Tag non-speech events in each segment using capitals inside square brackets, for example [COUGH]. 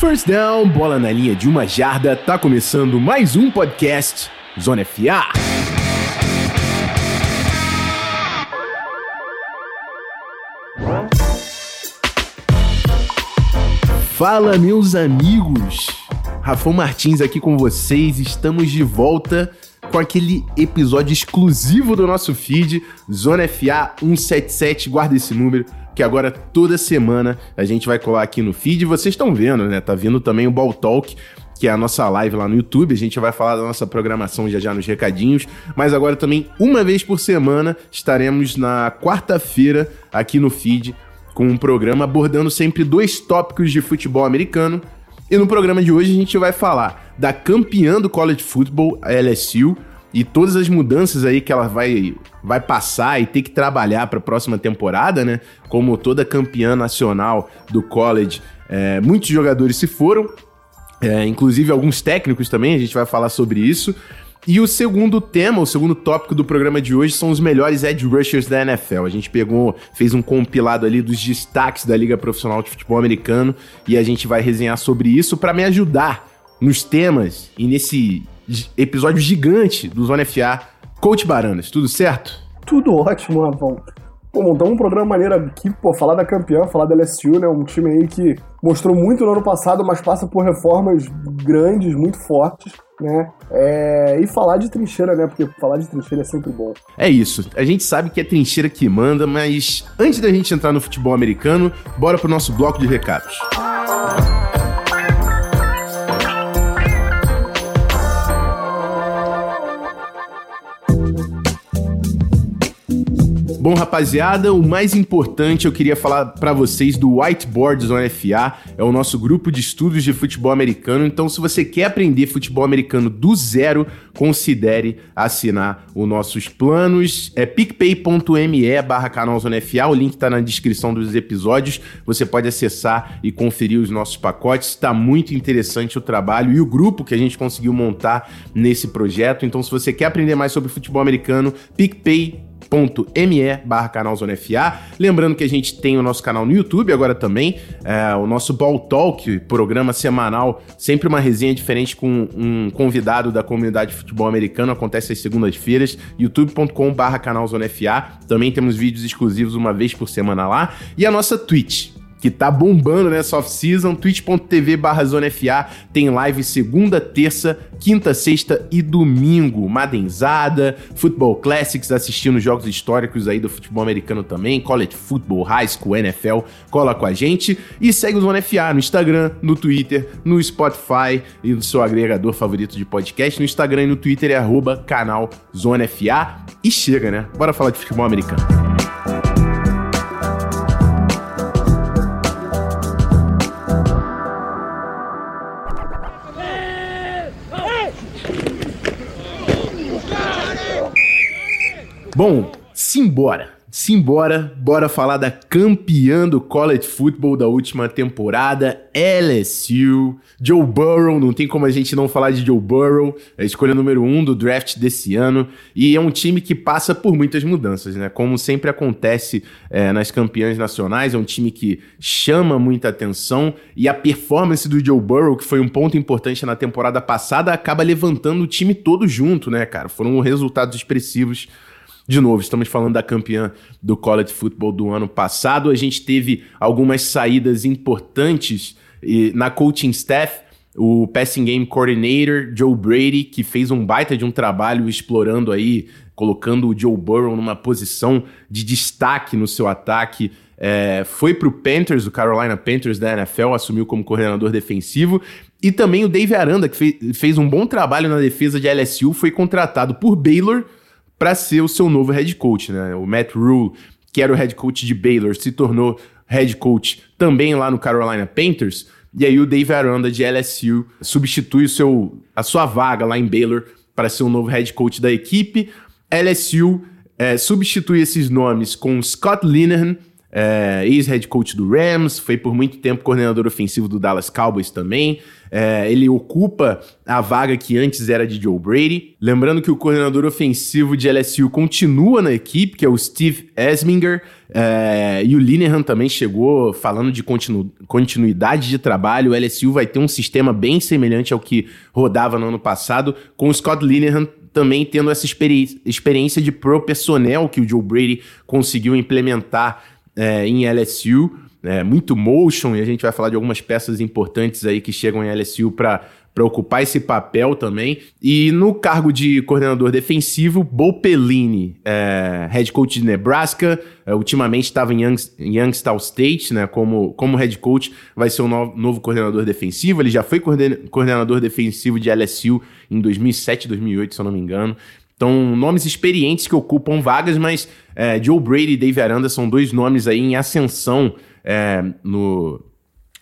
First down, bola na linha de uma jarda, tá começando mais um podcast Zona FA. Fala, meus amigos! Rafão Martins aqui com vocês, estamos de volta com aquele episódio exclusivo do nosso feed, Zona FA 177, guarda esse número, que agora toda semana a gente vai colar aqui no feed. Vocês estão vendo, né? Tá vindo também o Ball Talk, que é a nossa live lá no YouTube. A gente vai falar da nossa programação já já nos recadinhos. Mas agora também, uma vez por semana, estaremos na quarta-feira aqui no feed com um programa abordando sempre dois tópicos de futebol americano. E no programa de hoje a gente vai falar da campeã do college football, a LSU, e todas as mudanças aí que ela vai, vai passar e ter que trabalhar para a próxima temporada, né? Como toda campeã nacional do college, é, muitos jogadores se foram, é, inclusive alguns técnicos também, a gente vai falar sobre isso. E o segundo tema, o segundo tópico do programa de hoje são os melhores edge rushers da NFL. A gente pegou, fez um compilado ali dos destaques da Liga Profissional de Futebol Americano e a gente vai resenhar sobre isso para me ajudar nos temas e nesse episódio gigante do Zona FA. Coach Baranas, tudo certo? Tudo ótimo, Ravão. Pô, montamos um programa maneiro aqui, pô, falar da campeã, falar da LSU, né? Um time aí que mostrou muito no ano passado, mas passa por reformas grandes, muito fortes, né? É... E falar de trincheira, né? Porque falar de trincheira é sempre bom. É isso. A gente sabe que é trincheira que manda, mas antes da gente entrar no futebol americano, bora pro nosso bloco de recados. Música Bom, rapaziada, o mais importante eu queria falar para vocês do Whiteboard Zone FA, é o nosso grupo de estudos de futebol americano. Então, se você quer aprender futebol americano do zero, considere assinar os nossos planos. É picpay.me barra canal Zone FA, o link tá na descrição dos episódios. Você pode acessar e conferir os nossos pacotes. Está muito interessante o trabalho e o grupo que a gente conseguiu montar nesse projeto. Então, se você quer aprender mais sobre futebol americano, PicPay me barra canal Zona FA. Lembrando que a gente tem o nosso canal no YouTube agora também, é, o nosso Ball Talk, programa semanal, sempre uma resenha diferente com um convidado da comunidade de futebol americano, acontece às segundas-feiras, youtube.com barra canal Zona FA. Também temos vídeos exclusivos uma vez por semana lá. E a nossa Twitch, que tá bombando nessa off-season, twitch.tv barra ZoneFA, tem live segunda, terça, quinta, sexta e domingo, Madenzada, Football Classics, assistindo jogos históricos aí do futebol americano também, College Football, High School, NFL, cola com a gente e segue o Zona FA no Instagram, no Twitter, no Spotify e no seu agregador favorito de podcast, no Instagram e no Twitter é arroba canal Zona FA e chega, né? Bora falar de futebol americano. Bom, simbora. Simbora, bora falar da campeã do college football da última temporada, LSU. Joe Burrow, não tem como a gente não falar de Joe Burrow, a escolha número um do draft desse ano. E é um time que passa por muitas mudanças, né? Como sempre acontece é, nas campeãs nacionais, é um time que chama muita atenção. E a performance do Joe Burrow, que foi um ponto importante na temporada passada, acaba levantando o time todo junto, né, cara? Foram resultados expressivos de novo, estamos falando da campeã do college football do ano passado. A gente teve algumas saídas importantes na coaching staff. O passing game coordinator Joe Brady, que fez um baita de um trabalho explorando aí, colocando o Joe Burrow numa posição de destaque no seu ataque. É, foi para o Panthers, o Carolina Panthers da NFL, assumiu como coordenador defensivo. E também o Dave Aranda, que fez, fez um bom trabalho na defesa de LSU, foi contratado por Baylor para ser o seu novo head coach, né? O Matt Rule, que era o head coach de Baylor, se tornou head coach também lá no Carolina Panthers. E aí o Dave Aranda de LSU substitui seu, a sua vaga lá em Baylor para ser o novo head coach da equipe. LSU é, substitui esses nomes com Scott Linehan, é, ex-head coach do Rams, foi por muito tempo coordenador ofensivo do Dallas Cowboys também. É, ele ocupa a vaga que antes era de Joe Brady. Lembrando que o coordenador ofensivo de LSU continua na equipe, que é o Steve Esminger. É, e o Linehan também chegou falando de continu continuidade de trabalho. O LSU vai ter um sistema bem semelhante ao que rodava no ano passado, com o Scott Linehan também tendo essa experi experiência de pro personnel que o Joe Brady conseguiu implementar é, em LSU. É, muito motion, e a gente vai falar de algumas peças importantes aí que chegam em LSU para ocupar esse papel também. E no cargo de coordenador defensivo, Bo Pelini, é, head coach de Nebraska, é, ultimamente estava em, Young, Youngstown State, né, como, como head coach, vai ser o novo, novo coordenador defensivo. Ele já foi coordenador defensivo de LSU em 2007, 2008, se eu não me engano. Então, nomes experientes que ocupam vagas, mas é, Joe Brady e Dave Aranda são dois nomes aí em ascensão é, no,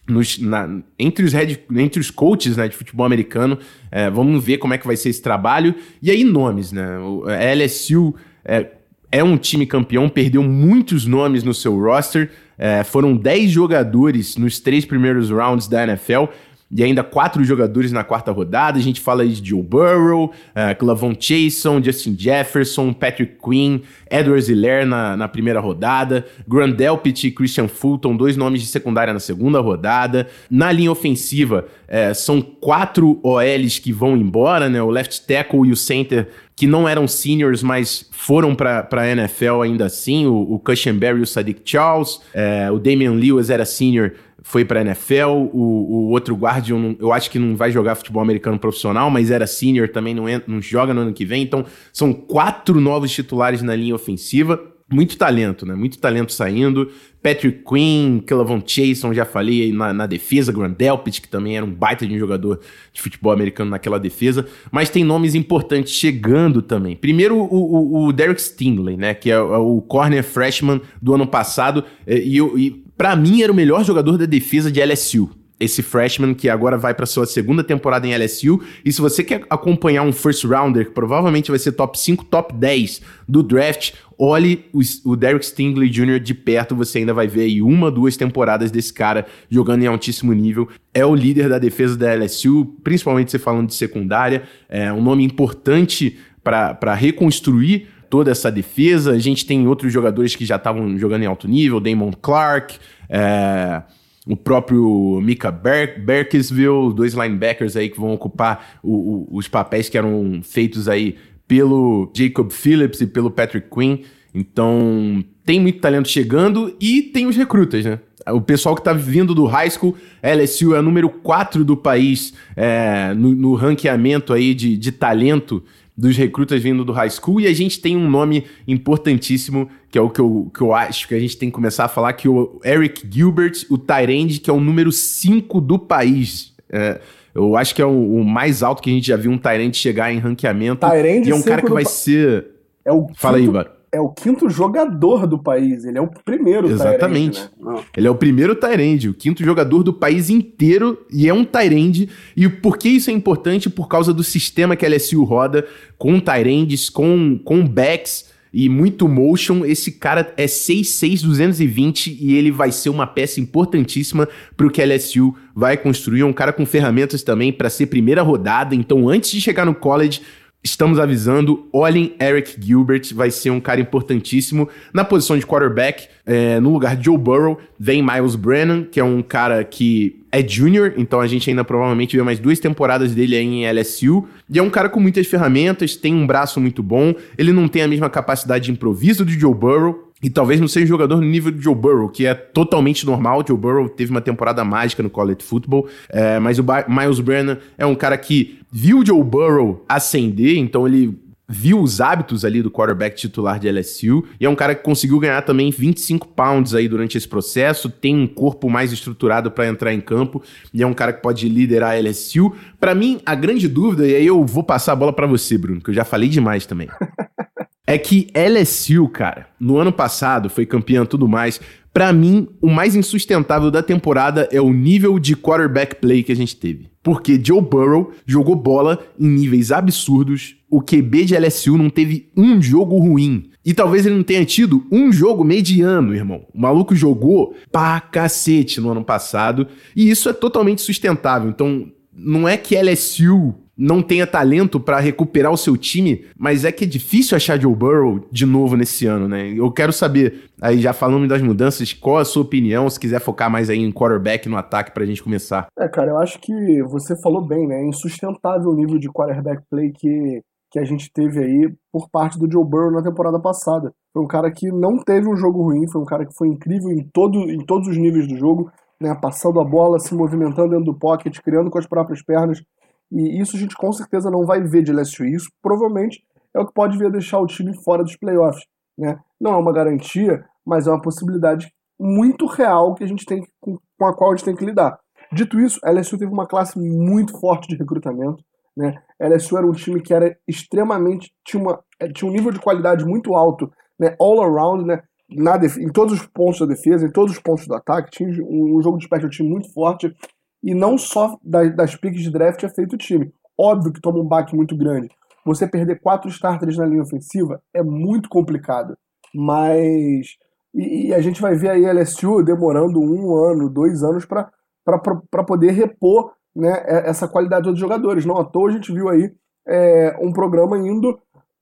nos, na, entre, os head, entre os coaches né, de futebol americano. É, vamos ver como é que vai ser esse trabalho. E aí, nomes, né? O a LSU é, é um time campeão, perdeu muitos nomes no seu roster. É, foram 10 jogadores nos três primeiros rounds da NFL e ainda quatro jogadores na quarta rodada. A gente fala de Joe Burrow, uh, Clavon Chason, Justin Jefferson, Patrick Quinn, Edward Ziller na, na primeira rodada, Grant Delpit e Christian Fulton, dois nomes de secundária na segunda rodada. Na linha ofensiva, uh, são quatro OLs que vão embora, né? O left tackle e o center que não eram seniors, mas foram para a NFL ainda assim, o, o Cushenberry e o Sadiq Charles, uh, o Damian Lewis era senior, foi para NFL, o, o outro guardian, eu acho que não vai jogar futebol americano profissional, mas era senior também, não, entra, não joga no ano que vem. Então, são quatro novos titulares na linha ofensiva. Muito talento, né? Muito talento saindo. Patrick Quinn, Kelavon Chason, já falei na, na defesa. Grant Delpit, que também era um baita de um jogador de futebol americano naquela defesa. Mas tem nomes importantes chegando também. Primeiro, o, o, o Derek Stingley, né? Que é o, é o corner freshman do ano passado. E, e para mim, era o melhor jogador da defesa de LSU. Esse freshman que agora vai para sua segunda temporada em LSU. E se você quer acompanhar um first rounder, que provavelmente vai ser top 5, top 10 do draft, olhe o, Derek Stingley Jr. de perto. Você ainda vai ver aí uma, duas temporadas desse cara jogando em altíssimo nível. É o líder da defesa da LSU, principalmente você falando de secundária. É um nome importante para reconstruir toda essa defesa. A gente tem outros jogadores que já estavam jogando em alto nível, Damon Clark, é, o próprio Mika Ber Berkesville, dois linebackers aí que vão ocupar o, o, os papéis que eram feitos aí pelo Jacob Phillips e pelo Patrick Quinn. Então, tem muito talento chegando e tem os recrutas, né? O pessoal que está vindo do high school, LSU é número 4 do país é, no, no ranqueamento aí de, de talento dos recrutas vindo do high school, e a gente tem um nome importantíssimo, que é o que eu, que eu acho que a gente tem que começar a falar, que o Eric Gilbert, o Tyrande, que é o número 5 do país. É, eu acho que é o, o, mais alto que a gente já viu um Tyrande chegar em ranqueamento. Tyrande e é um cara que vai ser... É o Fala aí, Baro é o quinto jogador do país. Ele é o primeiro Exatamente. Tyrande, né? Ele é o primeiro Tyrande, o quinto jogador do país inteiro e é um Tyrande. E por que isso é importante? Por causa do sistema que a LSU roda com Tyrandes, com, com backs e muito motion. Esse cara é 6'6", 220 e ele vai ser uma peça importantíssima para o que a LSU vai construir. É um cara com ferramentas também para ser primeira rodada. Então, antes de chegar no college Estamos avisando, olhem Eric Gilbert, vai ser um cara importantíssimo na posição de quarterback. É, no lugar de Joe Burrow, vem Miles Brennan, que é um cara que é junior, então a gente ainda provavelmente vê mais duas temporadas dele aí em LSU. E é um cara com muitas ferramentas, tem um braço muito bom, ele não tem a mesma capacidade de improviso do Joe Burrow, e talvez não seja um jogador no nível de Joe Burrow, que é totalmente normal. Joe Burrow teve uma temporada mágica no college football, é, mas o Miles Brennan é um cara que viu o Joe Burrow ascender, então ele viu os hábitos ali do quarterback titular de LSU e é um cara que conseguiu ganhar também 25 pounds aí durante esse processo, tem um corpo mais estruturado para entrar em campo e é um cara que pode liderar a LSU. Para mim, a grande dúvida, e aí eu vou passar a bola para você, Bruno, que eu já falei demais também. [LAUGHS] é que LSU, cara, no ano passado foi campeão e tudo mais. Para mim, o mais insustentável da temporada é o nível de quarterback play que a gente teve. Porque Joe Burrow jogou bola em níveis absurdos. O QB de LSU não teve um jogo ruim. E talvez ele não tenha tido um jogo mediano, irmão. O maluco jogou pra cacete no ano passado. E isso é totalmente sustentável. Então, não é que LSU não tenha talento para recuperar o seu time, mas é que é difícil achar Joe Burrow de novo nesse ano, né? Eu quero saber, aí já falando das mudanças, qual a sua opinião, se quiser focar mais aí em quarterback no ataque pra gente começar. É, cara, eu acho que você falou bem, né? É insustentável o nível de quarterback play que, que a gente teve aí por parte do Joe Burrow na temporada passada. Foi um cara que não teve um jogo ruim, foi um cara que foi incrível em, todo, em todos os níveis do jogo, né? Passando a bola, se movimentando dentro do pocket, criando com as próprias pernas e isso a gente com certeza não vai ver de LSU. Isso provavelmente é o que pode vir a deixar o time fora dos playoffs. Né? Não é uma garantia, mas é uma possibilidade muito real que a gente tem com a qual a gente tem que lidar. Dito isso, a LSU teve uma classe muito forte de recrutamento. Né? A LSU era um time que era extremamente tinha, uma, é, tinha um nível de qualidade muito alto, né? all around, né? Na em todos os pontos da defesa, em todos os pontos do ataque, tinha um, um jogo de special time muito forte e não só das, das picks de draft é feito o time. Óbvio que toma um baque muito grande. Você perder quatro starters na linha ofensiva é muito complicado. Mas. E, e a gente vai ver aí a LSU demorando um ano, dois anos para poder repor né, essa qualidade dos jogadores. Não à toa a gente viu aí é, um programa indo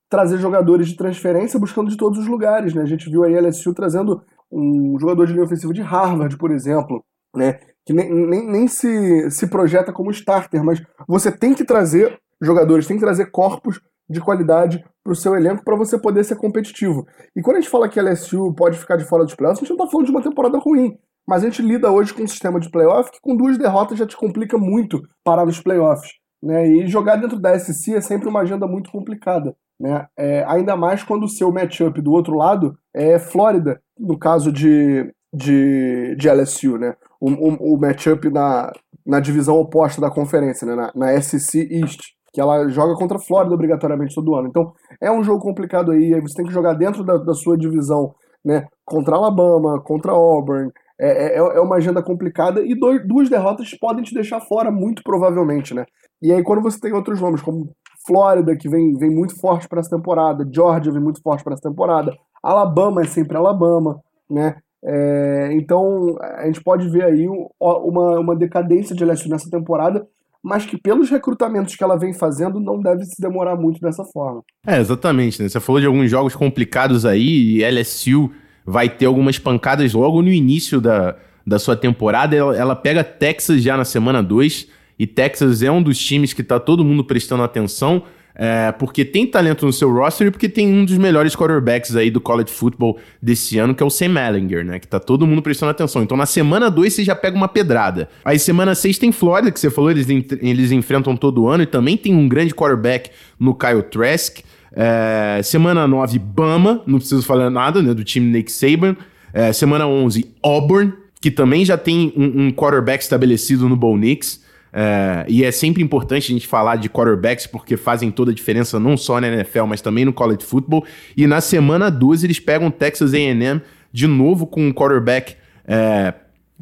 trazer jogadores de transferência buscando de todos os lugares. Né? A gente viu aí a LSU trazendo um jogador de linha ofensiva de Harvard, por exemplo, né? que nem, nem, nem se, se projeta como starter, mas você tem que trazer jogadores, tem que trazer corpos de qualidade para o seu elenco para você poder ser competitivo. E quando a gente fala que a LSU pode ficar de fora dos playoffs, a gente não está falando de uma temporada ruim. Mas a gente lida hoje com um sistema de playoff que com duas derrotas já te complica muito parar nos playoffs. Né? E jogar dentro da SC é sempre uma agenda muito complicada. Né? É, ainda mais quando o seu matchup do outro lado é Flórida, no caso de, de, de LSU. Né? O, o, o matchup na, na divisão oposta da conferência, né, na, na SC East, que ela joga contra a Flórida obrigatoriamente todo ano. Então é um jogo complicado aí, aí você tem que jogar dentro da, da sua divisão, né, contra Alabama, contra Auburn. É, é, é uma agenda complicada e dois, duas derrotas podem te deixar fora, muito provavelmente, né? E aí, quando você tem outros nomes, como Flórida, que vem, vem muito forte para essa temporada, Georgia vem muito forte para essa temporada, Alabama é sempre Alabama, né? É, então a gente pode ver aí uma, uma decadência de LSU nessa temporada, mas que pelos recrutamentos que ela vem fazendo não deve se demorar muito dessa forma. É, exatamente. Né? Você falou de alguns jogos complicados aí e LSU vai ter algumas pancadas logo no início da, da sua temporada. Ela, ela pega Texas já na semana 2 e Texas é um dos times que está todo mundo prestando atenção. É, porque tem talento no seu roster e porque tem um dos melhores quarterbacks aí do college football desse ano, que é o Sam Ellinger, né? Que tá todo mundo prestando atenção. Então na semana 2 você já pega uma pedrada. Aí semana 6 tem Flórida, que você falou, eles, eles enfrentam todo ano e também tem um grande quarterback no Kyle Trask. É, semana 9, Bama, não preciso falar nada, né? Do time Nick Saban. É, semana 11, Auburn, que também já tem um, um quarterback estabelecido no Bo Nix. É, e é sempre importante a gente falar de quarterbacks porque fazem toda a diferença não só na NFL, mas também no college football. E na semana 12 eles pegam Texas A&M de novo com um quarterback é,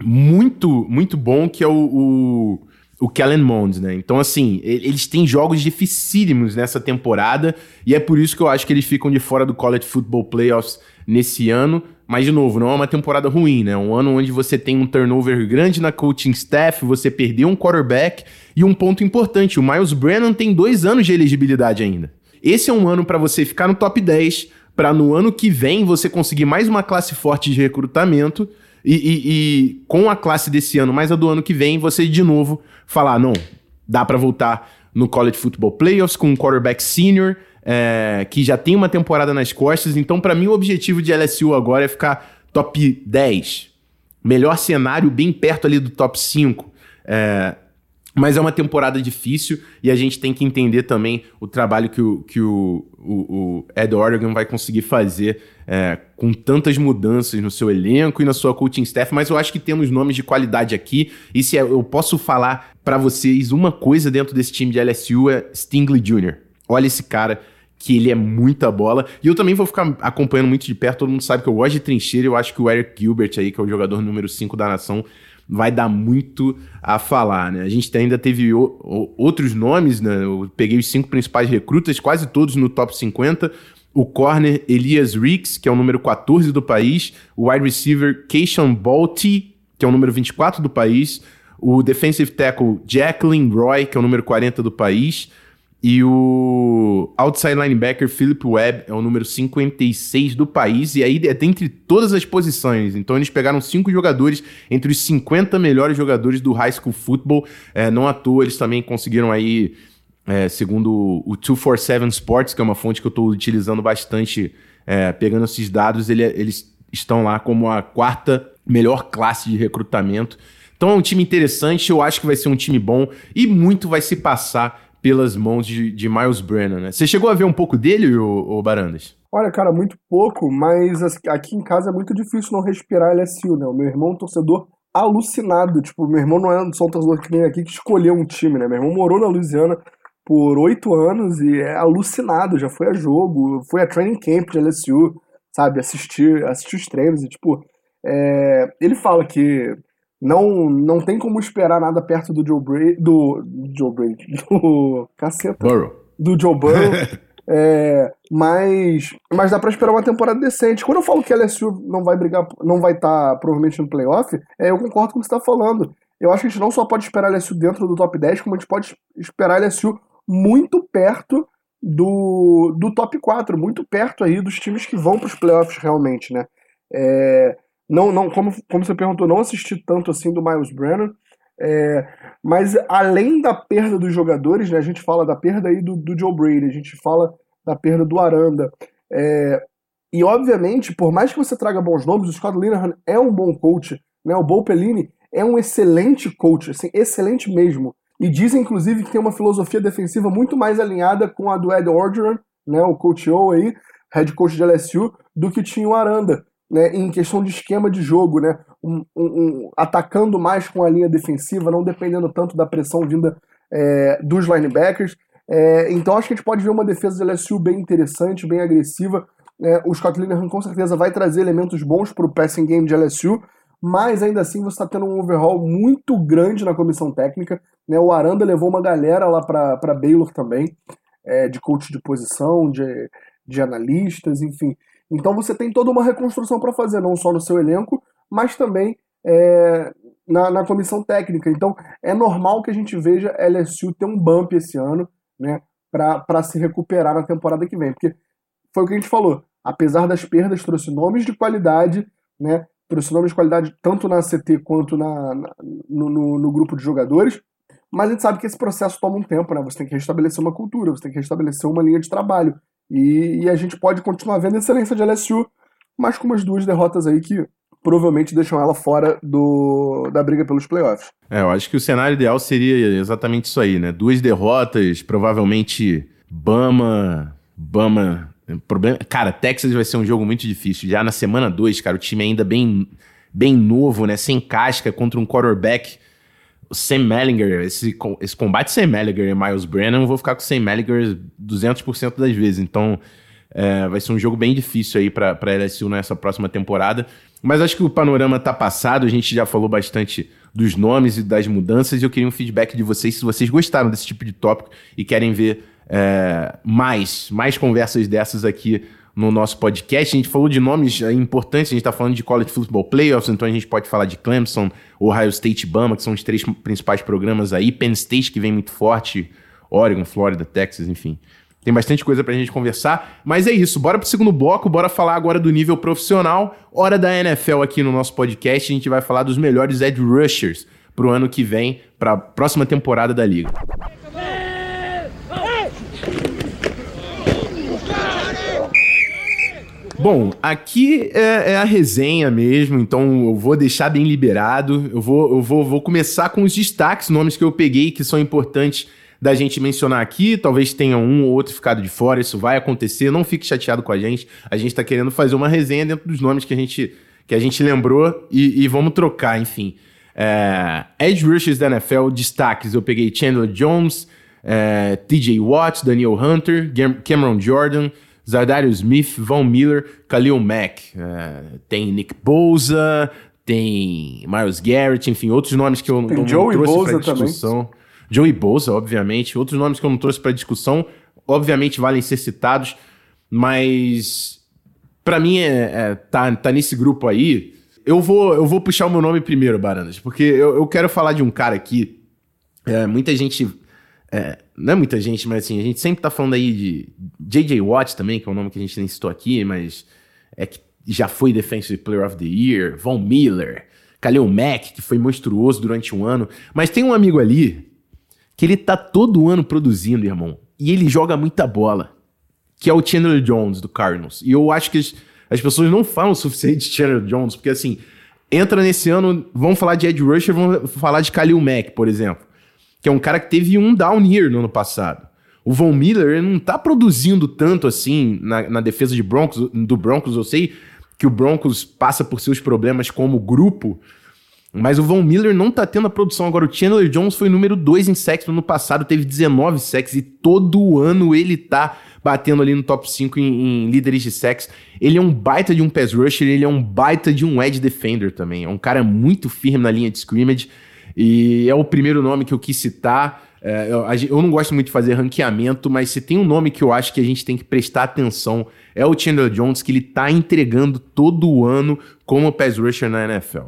muito, muito bom, que é o, o, o Kellen Mond, né? Então, assim, eles têm jogos dificílimos nessa temporada e é por isso que eu acho que eles ficam de fora do college football playoffs nesse ano. Mas, de novo, não é uma temporada ruim, né? Um ano onde você tem um turnover grande na coaching staff, você perdeu um quarterback e um ponto importante: o Miles Brennan tem dois anos de elegibilidade ainda. Esse é um ano para você ficar no top 10, para no ano que vem você conseguir mais uma classe forte de recrutamento e, e, e com a classe desse ano, mais a do ano que vem, você de novo falar: não, dá para voltar no College Football Playoffs com um quarterback senior é, que já tem uma temporada nas costas. Então, para mim, o objetivo de LSU agora é ficar top 10. Melhor cenário, bem perto ali do top 5. É, mas é uma temporada difícil e a gente tem que entender também o trabalho que o, que o, o, o Ed Oregon vai conseguir fazer é, com tantas mudanças no seu elenco e na sua coaching staff. Mas eu acho que temos nomes de qualidade aqui. E se eu posso falar para vocês uma coisa dentro desse time de LSU é Stingley Jr. Olha esse cara que ele é muita bola. E eu também vou ficar acompanhando muito de perto. Todo mundo sabe que eu gosto de trincheira. Eu acho que o Eric Gilbert aí, que é o jogador número 5 da nação, vai dar muito a falar, né? A gente ainda teve o, o, outros nomes, né? Eu peguei os cinco principais recrutas, quase todos no top 50. o corner Elias Ricks, que é o número 14 do país, o wide receiver Keishon Balti, que é o número 24 do país, o defensive tackle Jacqueline Roy, que é o número 40 do país, e o outside linebacker Philip Webb é o número 56 do país, e aí é dentre todas as posições. Então eles pegaram cinco jogadores entre os 50 melhores jogadores do high school football. É, não à toa, eles também conseguiram aí, é, segundo o 247 Sports, que é uma fonte que eu estou utilizando bastante, é, pegando esses dados, ele, eles estão lá como a quarta melhor classe de recrutamento. Então é um time interessante, eu acho que vai ser um time bom e muito vai se passar pelas mãos de, de Miles Brennan, né? Você chegou a ver um pouco dele, o, o Barandas? Olha, cara, muito pouco, mas aqui em casa é muito difícil não respirar LSU, né? O meu irmão é um torcedor alucinado. Tipo, meu irmão não é só um torcedor que vem aqui que escolheu um time, né? Meu irmão morou na Louisiana por oito anos e é alucinado, já foi a jogo, foi a training camp de LSU, sabe? Assistir, assistir os treinos e, tipo, é... ele fala que não, não tem como esperar nada perto do Joe Brady. Do. Joe Brady. Do. [LAUGHS] Caceta. Burrow. Do Joe Burrow. [LAUGHS] é, mas, mas dá pra esperar uma temporada decente. Quando eu falo que a LSU não vai brigar, não vai estar tá, provavelmente no playoff, é, eu concordo com o que você tá falando. Eu acho que a gente não só pode esperar a LSU dentro do top 10, como a gente pode esperar a LSU muito perto do, do top 4, muito perto aí dos times que vão para os playoffs realmente, né? É, não, não, como, como você perguntou, não assisti tanto assim do Miles Brennan. É, mas além da perda dos jogadores, né, a gente fala da perda aí do, do Joe Brady, a gente fala da perda do Aranda. É, e obviamente, por mais que você traga bons nomes, o Scott Linehan é um bom coach, né? O Bo Pelini é um excelente coach, assim, excelente mesmo. E dizem, inclusive, que tem uma filosofia defensiva muito mais alinhada com a do Ed Orgeron, né, o coach O aí, head coach de LSU, do que tinha o Aranda né, em questão de esquema de jogo, né, um, um, atacando mais com a linha defensiva, não dependendo tanto da pressão vinda é, dos linebackers. É, então acho que a gente pode ver uma defesa de LSU bem interessante, bem agressiva. É, o Scott Linehan com certeza vai trazer elementos bons para o passing game de LSU, mas ainda assim você está tendo um overhaul muito grande na comissão técnica. Né? O Aranda levou uma galera lá para Baylor também, é, de coach de posição, de, de analistas, enfim. Então você tem toda uma reconstrução para fazer, não só no seu elenco, mas também é, na, na, comissão técnica. Então é normal que a gente veja LSU ter um bump esse ano, né, para se recuperar na temporada que vem. Porque foi o que a gente falou, apesar das perdas, trouxe nomes de qualidade, né, trouxe nomes de qualidade tanto na CT quanto na, na no, no, no grupo de jogadores. Mas a gente sabe que esse processo toma um tempo, né? Você tem que restabelecer uma cultura, você tem que restabelecer uma linha de trabalho. E, e, a gente pode continuar vendo a excelência de LSU, mas com umas duas derrotas aí que provavelmente deixam ela fora do, da briga pelos playoffs. É, eu acho que o cenário ideal seria exatamente isso aí, né? Duas derrotas, provavelmente Bama, Bama. Problema... Cara, Texas vai ser um jogo muito difícil. Já na semana 2, cara, o time ainda bem, bem novo, né? Sem casca contra um quarterback Sam Mellinger, esse, esse combate Sam Mellinger e Miles Brennan, eu vou ficar com Sam Mellinger 200% das vezes. Então, é, vai ser um jogo bem difícil aí para LSU nessa próxima temporada. Mas acho que o panorama tá passado, a gente já falou bastante dos nomes e das mudanças, e eu queria um feedback de vocês se vocês gostaram desse tipo de tópico e querem ver é, mais, mais conversas dessas aqui no nosso podcast. A gente falou de nomes importantes, a gente está falando de College Football Playoffs, então a gente pode falar de Clemson, Ohio State Bama, que são os três principais programas aí, Penn State, que vem muito forte, Oregon, Florida, Texas, enfim. Tem bastante coisa pra gente conversar, mas é isso. Bora pro segundo bloco, bora falar agora do nível profissional. Hora da NFL aqui no nosso podcast. A gente vai falar dos melhores edge rushers pro ano que vem, pra próxima temporada da liga. Bom, aqui é, é, a resenha mesmo, então eu vou deixar bem liberado. Eu vou, eu vou, vou começar com os destaques, nomes que eu peguei que são importantes da gente mencionar aqui. Talvez tenha um ou outro ficado de fora, isso vai acontecer. Não fique chateado com a gente. A gente está querendo fazer uma resenha dentro dos nomes que a gente, que a gente lembrou e, e vamos trocar, enfim. É, Edge Rushers da NFL, destaques. Eu peguei Chandler Jones, é, TJ Watt, Daniel Hunter, Cameron Jordan. Zardario Smith, Von Miller, Khalil Mack. Uh, tem Nick Bosa, tem Miles Garrett, enfim, outros nomes que eu tem não, Joey trouxe para discussão. Também. Joey Bosa, obviamente. Outros nomes que eu não trouxe para discussão, obviamente valem ser citados. mas para mim é, é, tá, tá nesse grupo aí. Eu vou, eu vou puxar o meu nome primeiro, Baranas, porque eu, eu quero falar de um cara aqui. É, muita gente. É, não é muita gente, mas assim, a gente sempre tá falando aí de J.J. Watt também, que é um nome que a gente nem citou aqui, mas é que já foi Defensive Player of the Year, Von Miller, Kalil Mack, que foi monstruoso durante um ano. Mas tem um amigo ali que ele tá todo ano produzindo, irmão. E ele joga muita bola. Que é o Chandler Jones, do Cardinals. E eu acho que as, as pessoas não falam o suficiente de Chandler Jones, porque assim, entra nesse ano, vão falar de Ed Rusher, vão falar de Kalil Mack, por exemplo. Que é um cara que teve um down year no ano passado. O Von Miller não tá produzindo tanto assim na, na defesa de Broncos, do Broncos. Eu sei que o Broncos passa por seus problemas como grupo, mas o Von Miller não tá tendo a produção. Agora, o Chandler Jones foi número 2 em sacks no ano passado, teve 19 sacks e todo ano ele tá batendo ali no top 5 em, em, líderes de sacks. Ele é um baita de um pass rusher, ele é um baita de um edge defender também. É um cara muito firme na linha de scrimmage e é o primeiro nome que eu quis citar. É, eu, eu, não gosto muito de fazer ranqueamento, mas se tem um nome que eu acho que a gente tem que prestar atenção é o Chandler Jones, que ele tá entregando todo ano como pass rusher na NFL.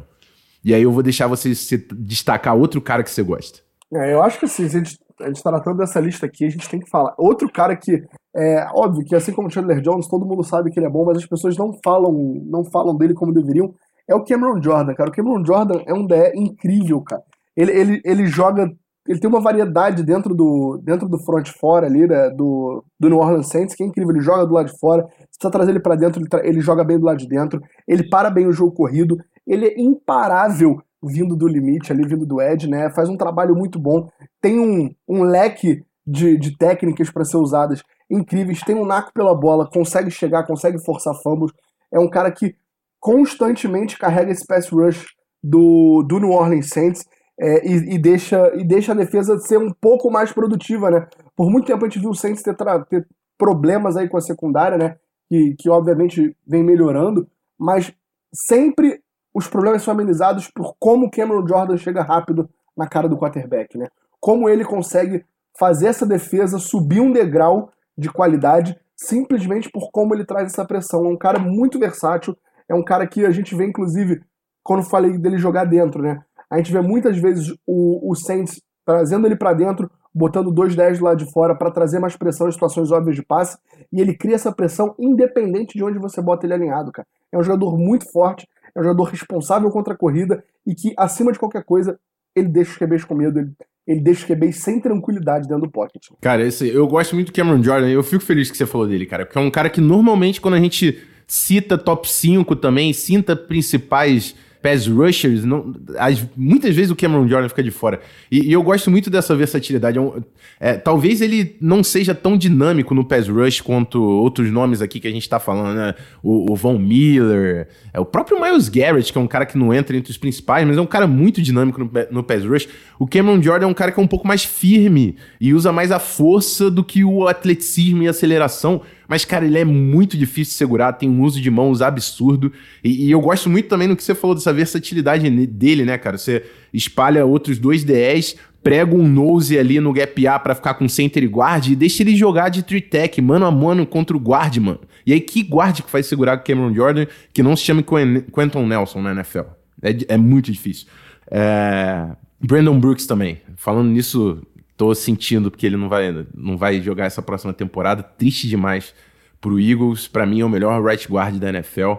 E aí eu vou deixar você destacar outro cara que você gosta. É, eu acho que assim, a gente, a gente tá tratando dessa lista aqui, a gente tem que falar. Outro cara que, é óbvio que assim como o Chandler Jones, todo mundo sabe que ele é bom, mas as pessoas não falam, não falam dele como deveriam, é o Cameron Jordan, cara. O Cameron Jordan é um DE incrível, cara. Ele, ele, ele joga ele tem uma variedade dentro do, dentro do front fora ali, né, do, do New Orleans Saints, que é incrível. Ele joga do lado de fora, se você trazer ele para dentro, ele, ele joga bem do lado de dentro, ele para bem o jogo corrido, ele é imparável vindo do limite ali, vindo do edge, né? Faz um trabalho muito bom, tem um, um leque de, de técnicas para ser usadas incríveis, tem um naco pela bola, consegue chegar, consegue forçar fumbles. É um cara que constantemente carrega esse pass rush do, do New Orleans Saints é, e, e, deixa, e deixa a defesa ser um pouco mais produtiva, né? Por muito tempo a gente viu o Saints ter, ter problemas aí com a secundária, né? Que, que obviamente vem melhorando, mas sempre os problemas são amenizados por como Cameron Jordan chega rápido na cara do quarterback, né? Como ele consegue fazer essa defesa subir um degrau de qualidade simplesmente por como ele traz essa pressão. É um cara muito versátil, é um cara que a gente vê, inclusive, quando falei dele jogar dentro, né? A gente vê muitas vezes o, o Saints trazendo ele para dentro, botando dois 10 do lado de fora para trazer mais pressão em situações óbvias de passe, e ele cria essa pressão independente de onde você bota ele alinhado, cara. É um jogador muito forte, é um jogador responsável contra a corrida e que, acima de qualquer coisa, ele deixa os QBs com medo, ele, ele deixa os QBs sem tranquilidade dentro do pocket. Cara, esse, eu gosto muito do Cameron Jordan, eu fico feliz que você falou dele, cara, porque é um cara que normalmente quando a gente cita top 5 também, cita principais pass rushers, não, as, muitas vezes o Cameron Jordan fica de fora. E, e eu gosto muito dessa versatilidade. É um, é, talvez ele não seja tão dinâmico no pass rush quanto outros nomes aqui que a gente está falando, né? O, o Von Miller, é, o próprio Miles Garrett, que é um cara que não entra entre os principais, mas é um cara muito dinâmico no, no pass rush. O Cameron Jordan é um cara que é um pouco mais firme e usa mais a força do que o atleticismo e aceleração. Mas, cara, ele é muito difícil de segurar, tem um uso de mãos absurdo. E, e eu gosto muito também do que você falou dessa versatilidade dele, né, cara? Você espalha outros dois DS, prega um nose ali no gap A pra ficar com center e guard e deixa ele jogar de three tech, mano a mano contra o guard, mano. E aí, que guard que faz segurar o Cameron Jordan que não se chama Quentin Nelson na NFL? É, é muito difícil. É... Brandon Brooks também. Falando nisso, tô sentindo porque ele não vai, não vai jogar essa próxima temporada. Triste demais pro Eagles. Para mim é o melhor right guard da NFL.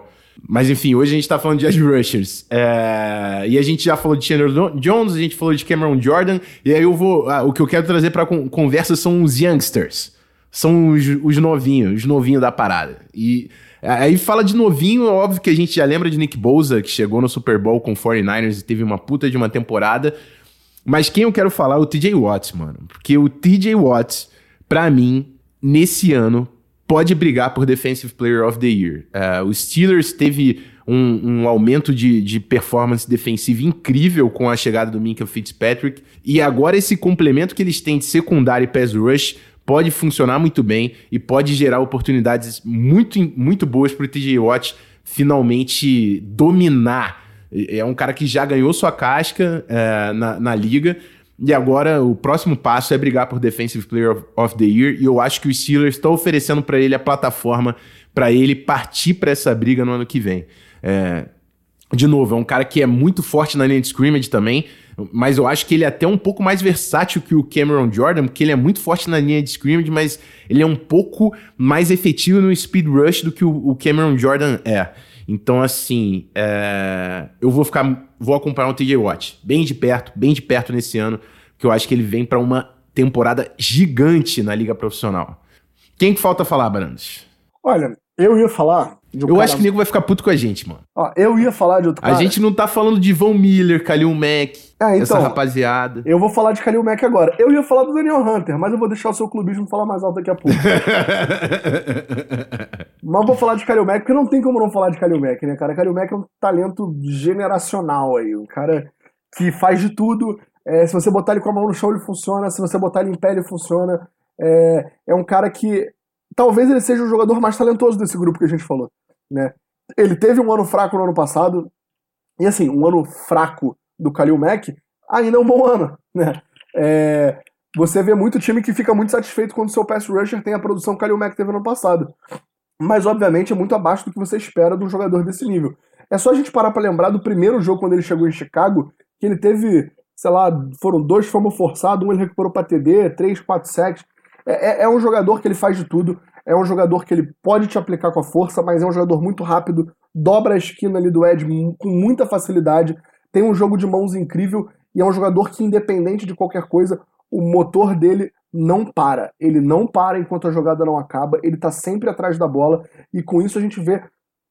Mas enfim, hoje a gente tá falando de edge rushers. É... E a gente já falou de Chandler Jones, a gente falou de Cameron Jordan. E aí eu vou. Ah, o que eu quero trazer pra con conversa são os youngsters. São os, os novinhos, os novinhos da parada. E aí fala de novinho, é óbvio que a gente já lembra de Nick Bosa, que chegou no Super Bowl com 49ers e teve uma puta de uma temporada. Mas quem eu quero falar é o TJ Watts, mano. Porque o TJ Watts, pra mim, nesse ano, pode brigar por Defensive Player of the Year. Uh, o Steelers teve um, um aumento de, de, performance defensiva incrível com a chegada do Minka Fitzpatrick. E agora esse complemento que eles têm de secundário e pass rush pode funcionar muito bem e pode gerar oportunidades muito, muito boas para o TJ Watt finalmente dominar é um cara que já ganhou sua casca é, na, na liga E agora o próximo passo é brigar por Defensive Player of the Year. E eu acho que o Steelers está oferecendo para ele a plataforma para ele partir para essa briga no ano que vem. É, de novo, é um cara que é muito forte na linha de scrimmage também, mas eu acho que ele é até um pouco mais versátil que o Cameron Jordan, porque ele é muito forte na linha de scrimmage, mas ele é um pouco mais efetivo no speed rush do que o, Cameron Jordan é. Então, assim, é... eu vou ficar, vou acompanhar o TJ Watt bem de perto, bem de perto nesse ano, que eu acho que ele vem para uma temporada gigante na liga profissional. Quem que falta falar, Brandes? Olha, eu ia falar. Um eu cara... acho que o nego vai ficar puto com a gente, mano. Ó, eu ia falar de outro cara. A gente não tá falando de Von Miller, Kalil Mack, é, então, essa rapaziada. Eu vou falar de Kalil Mack agora. Eu ia falar do Daniel Hunter, mas eu vou deixar o seu clubismo falar mais alto daqui a pouco. [LAUGHS] mas vou falar de Kalil Mack, porque não tem como não falar de Kalil Mack, né, cara? Kalil Mack é um talento generacional aí. Um cara que faz de tudo. É, se você botar ele com a mão no chão, ele funciona. Se você botar ele em pé, ele funciona. É, é um cara que talvez ele seja o jogador mais talentoso desse grupo que a gente falou, né? Ele teve um ano fraco no ano passado, e assim, um ano fraco do Kalil Mack ainda é um bom ano, né? É, você vê muito time que fica muito satisfeito quando seu pass rusher tem a produção que o Kalil Mack teve no ano passado. Mas, obviamente, é muito abaixo do que você espera de um jogador desse nível. É só a gente parar para lembrar do primeiro jogo quando ele chegou em Chicago, que ele teve, sei lá, foram dois fomos forçados, um ele recuperou para TD, três, quatro sacks. É, é, é, um jogador que ele faz de tudo. É um jogador que ele pode te aplicar com a força, mas é um jogador muito rápido, dobra a esquina ali do Ed com muita facilidade, tem um jogo de mãos incrível e é um jogador que, independente de qualquer coisa, o motor dele não para. Ele não para enquanto a jogada não acaba, ele tá sempre atrás da bola e com isso a gente vê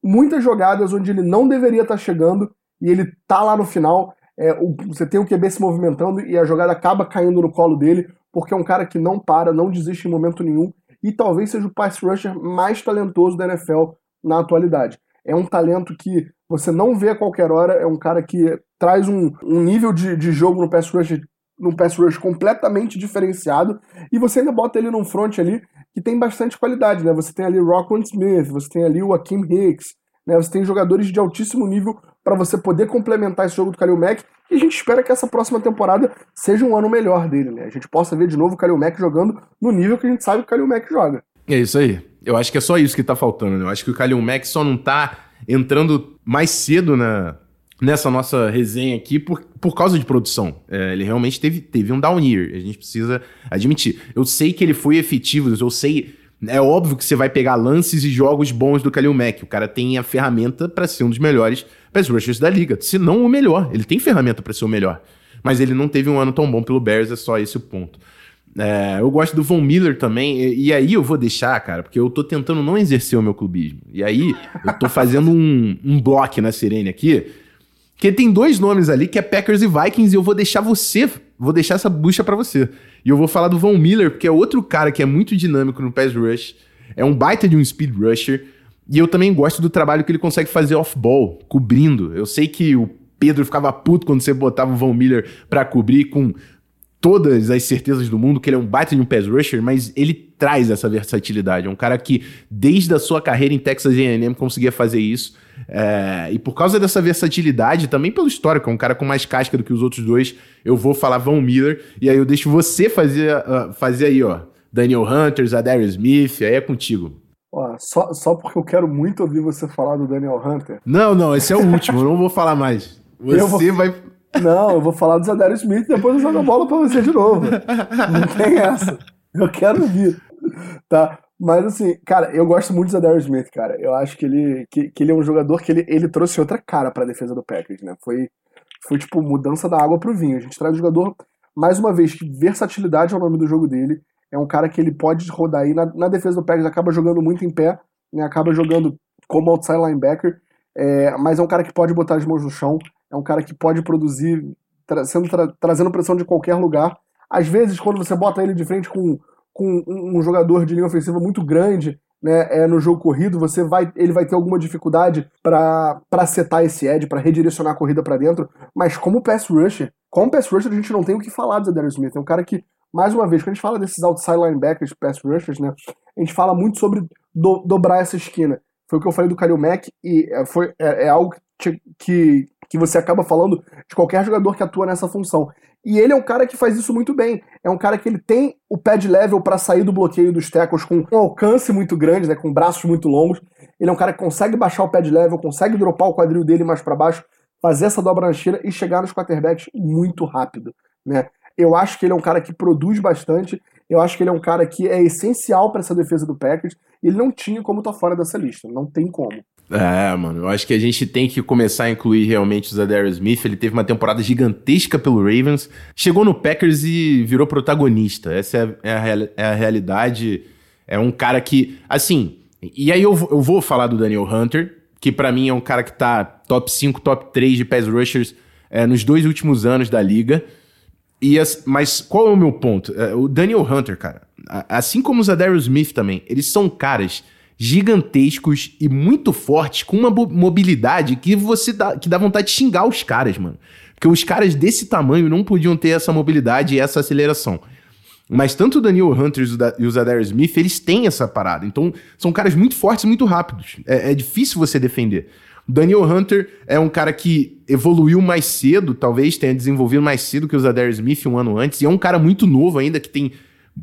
muitas jogadas onde ele não deveria estar tá chegando e ele tá lá no final. É, o, você tem o QB se movimentando e a jogada acaba caindo no colo dele porque é um cara que não para, não desiste em momento nenhum e talvez seja o pass rusher mais talentoso da NFL na atualidade. É um talento que você não vê a qualquer hora, é um cara que traz um, um nível de, de jogo no pass rush num pass rush completamente diferenciado, e você ainda bota ele num front ali que tem bastante qualidade, né? Você tem ali Rockland Smith, você tem ali o Akeem Hicks, né? Você tem jogadores de altíssimo nível para você poder complementar esse jogo do Kalil Mack. E a gente espera que essa próxima temporada seja um ano melhor dele, né? A gente possa ver de novo o Kalil Mack jogando no nível que a gente sabe que o Kalil Mack joga. É isso aí. Eu acho que é só isso que tá faltando, né? Eu acho que o Kalil Mack só não tá entrando mais cedo na, nessa nossa resenha aqui por, por causa de produção. É, ele realmente teve, teve um down year, a gente precisa admitir. Eu sei que ele foi efetivo, eu sei é óbvio que você vai pegar lances e jogos bons do Kalil Mack. O cara tem a ferramenta para ser um dos melhores pass rushers da liga. Se não o melhor. Ele tem ferramenta para ser o melhor. Mas ele não teve um ano tão bom pelo Bears, é só esse o ponto. É, eu gosto do Von Miller também, e, e, aí eu vou deixar, cara, porque eu tô tentando não exercer o meu clubismo. E aí eu tô fazendo um, um bloco na Sirene aqui, que tem dois nomes ali, que é Packers e Vikings, e eu vou deixar você, vou deixar essa bucha para você. E eu vou falar do Von Miller, porque é outro cara que é muito dinâmico no pass rush, é um baita de um speed rusher, e eu também gosto do trabalho que ele consegue fazer off-ball, cobrindo. Eu sei que o Pedro ficava puto quando você botava o Von Miller para cobrir com todas as certezas do mundo que ele é um baita de um pass rusher, mas ele traz essa versatilidade. É um cara que, desde a sua carreira em Texas A&M, conseguia fazer isso. É, e por causa dessa versatilidade, também pelo histórico, é um cara com mais casca do que os outros dois, eu vou falar Von Miller, e aí eu deixo você fazer, uh, fazer aí, ó, Daniel Hunters, Darius Smith, aí é contigo. Ó, só, só porque eu quero muito ouvir você falar do Daniel Hunter. Não, não, esse é o último, eu não vou falar mais. Você vou... vai não, eu vou falar do Zadarius Smith e depois eu jogo a bola pra você de novo. Não tem essa. Eu quero vir. Tá? Mas assim, cara, eu gosto muito do Zadarius Smith, cara. Eu acho que ele, que, que ele é um jogador que ele, ele trouxe outra cara pra defesa do Packers, né? Foi, foi tipo mudança da água pro vinho. A gente traz um jogador, mais uma vez, que versatilidade é o nome do jogo dele. É um cara que ele pode rodar aí na, na defesa do Packers, acaba jogando muito em pé, né? acaba jogando como outside linebacker, é, mas é um cara que pode botar as mãos no chão, é um cara que pode produzir, tra sendo tra trazendo pressão de qualquer lugar. Às vezes, quando você bota ele de frente com, com um, um jogador de linha ofensiva muito grande, né, é, no jogo corrido, você vai, ele vai ter alguma dificuldade para setar esse edge, para redirecionar a corrida para dentro. Mas como pass rusher, como pass rusher a gente não tem o que falar do Darius Smith. É um cara que, mais uma vez, quando a gente fala desses outside linebackers, pass rushers, né, a gente fala muito sobre do, dobrar essa esquina. Foi o que eu falei do Kalil Mack e é, foi, é, é algo que, que que você acaba falando de qualquer jogador que atua nessa função. E ele é um cara que faz isso muito bem. É um cara que ele tem o pad level para sair do bloqueio dos tackles com um alcance muito grande, né, com braços muito longos. Ele é um cara que consegue baixar o pad level, consegue dropar o quadril dele mais para baixo, fazer essa dobra rancheira e chegar nos quarterbacks muito rápido, né? Eu acho que ele é um cara que produz bastante. Eu acho que ele é um cara que é essencial para essa defesa do Packers. Ele não tinha como estar tá fora dessa lista. Não tem como. É, mano, eu acho que a gente tem que começar a incluir realmente o Zadarius Smith. Ele teve uma temporada gigantesca pelo Ravens, chegou no Packers e virou protagonista. Essa é a, é a, é a realidade. É um cara que, assim, e aí eu, eu vou falar do Daniel Hunter, que para mim é um cara que tá top 5, top 3 de pass rushers é, nos dois últimos anos da liga. E as, mas qual é o meu ponto? É, o Daniel Hunter, cara, assim como o Zadarius Smith também, eles são caras gigantescos e muito fortes, com uma mobilidade que você dá, que dá vontade de xingar os caras, mano. Porque os caras desse tamanho não podiam ter essa mobilidade e essa aceleração. Mas tanto o Daniel Hunter e o Zadarius Smith, eles têm essa parada. Então, são caras muito fortes e muito rápidos. É, é difícil você defender. Daniel Hunter é um cara que evoluiu mais cedo, talvez tenha desenvolvido mais cedo que o Zadarius Smith um ano antes, e é um cara muito novo ainda, que tem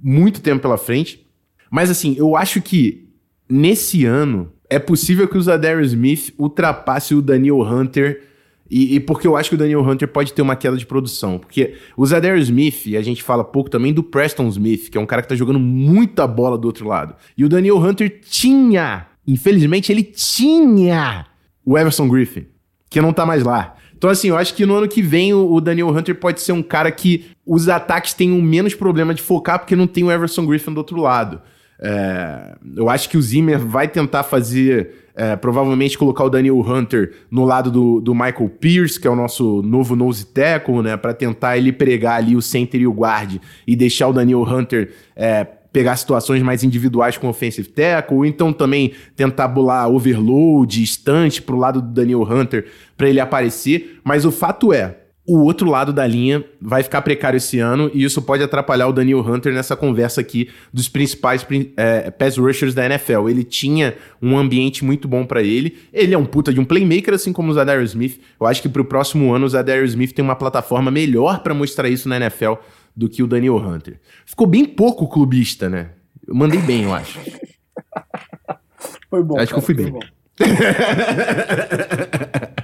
muito tempo pela frente. Mas assim, eu acho que nesse ano é possível que o Zadarius Smith ultrapasse o Daniel Hunter e, e, porque eu acho que o Daniel Hunter pode ter uma queda de produção. Porque o Zadarius Smith, e a gente fala pouco também do Preston Smith, que é um cara que tá jogando muita bola do outro lado. E o Daniel Hunter tinha, infelizmente, ele tinha o Everson Griffin, que não tá mais lá. Então, assim, eu acho que no ano que vem o, Daniel Hunter pode ser um cara que os ataques tenham menos problema de focar, porque não tem o Everson Griffin do outro lado. É, eu acho que o Zimmer vai tentar fazer, é, provavelmente colocar o Daniel Hunter no lado do, do Michael Pierce, que é o nosso novo nose tackle, né, para tentar ele pregar ali o center e o guard e deixar o Daniel Hunter é, pegar situações mais individuais com offensive tackle, ou então também tentar bular overload, estante pro lado do Daniel Hunter para ele aparecer. Mas o fato é, o outro lado da linha vai ficar precário esse ano e isso pode atrapalhar o Daniel Hunter nessa conversa aqui dos principais é, pass rushers da NFL. Ele tinha um ambiente muito bom para ele. Ele é um puta de um playmaker, assim como o Zadarius Smith. Eu acho que pro próximo ano o Zadarius Smith tem uma plataforma melhor para mostrar isso na NFL do que o Daniel Hunter. Ficou bem pouco clubista, né? Eu mandei bem, eu acho. [LAUGHS] Foi bom. Acho cara, que eu fui bem. [LAUGHS]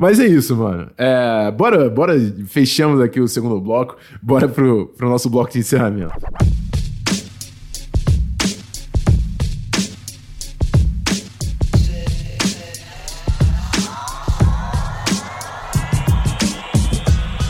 Mas é isso, mano. É, bora, bora, fechamos aqui o segundo bloco. Bora pro, pro nosso bloco de encerramento.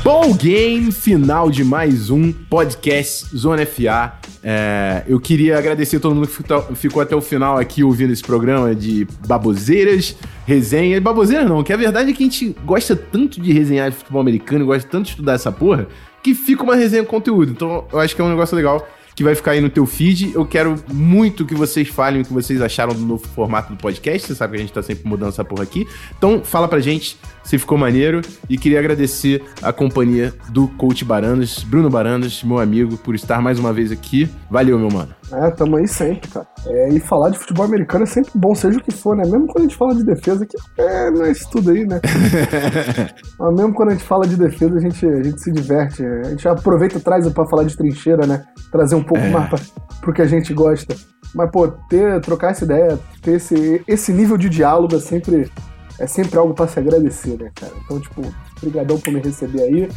Bom game, final de mais um podcast Zona FA. É, eu queria agradecer a todo mundo que ficou até o final aqui ouvindo esse programa de baboseiras, resenha. Baboseira não, que a verdade é que a gente gosta tanto de resenhar de futebol americano, gosta tanto de estudar essa porra, que fica uma resenha com conteúdo. Então eu acho que é um negócio legal que vai ficar aí no teu feed. Eu quero muito que vocês falem o que vocês acharam do novo formato do podcast. Você sabe que a gente tá sempre mudando essa porra aqui. Então, fala pra gente se ficou maneiro. E queria agradecer a companhia do Coach Barandas, Bruno Barandas, meu amigo, por estar mais uma vez aqui. Valeu, meu mano. É, tamo aí sempre, cara. É, e falar de futebol americano é sempre bom, seja o que for, né? Mesmo quando a gente fala de defesa, que é, não é isso tudo aí, né? [LAUGHS] Mas mesmo quando a gente fala de defesa, a gente, a gente se diverte. A gente aproveita e traz pra falar de trincheira, né? Trazer um pouco é. mais pra, pro que a gente gosta. Mas, pô, ter, trocar essa ideia, ter esse, esse nível de diálogo é sempre, é sempre algo para se agradecer, né, cara? Então, tipo, obrigadão por me receber aí.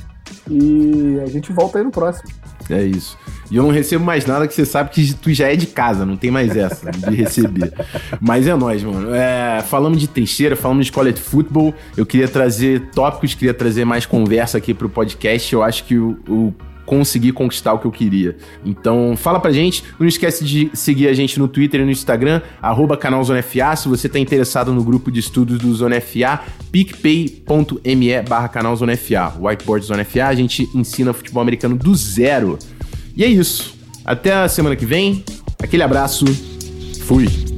E a gente volta aí no próximo. É isso. E eu não recebo mais nada que você sabe que tu já é de casa, não tem mais essa de receber. Mas é nóis, mano. É, falamos de trincheira, falamos de escola de futebol. Eu queria trazer tópicos, queria trazer mais conversa aqui pro podcast. Eu acho que o, o conseguir conquistar o que eu queria. Então, fala pra gente. Não esquece de seguir a gente no Twitter e no Instagram, arroba canal Zona FA. Se você tá interessado no grupo de estudos do Zona FA, picpay.me barra canal Zona FA. Whiteboard Zona FA, a gente ensina futebol americano do zero. E é isso. Até a semana que vem. Aquele abraço. Fui.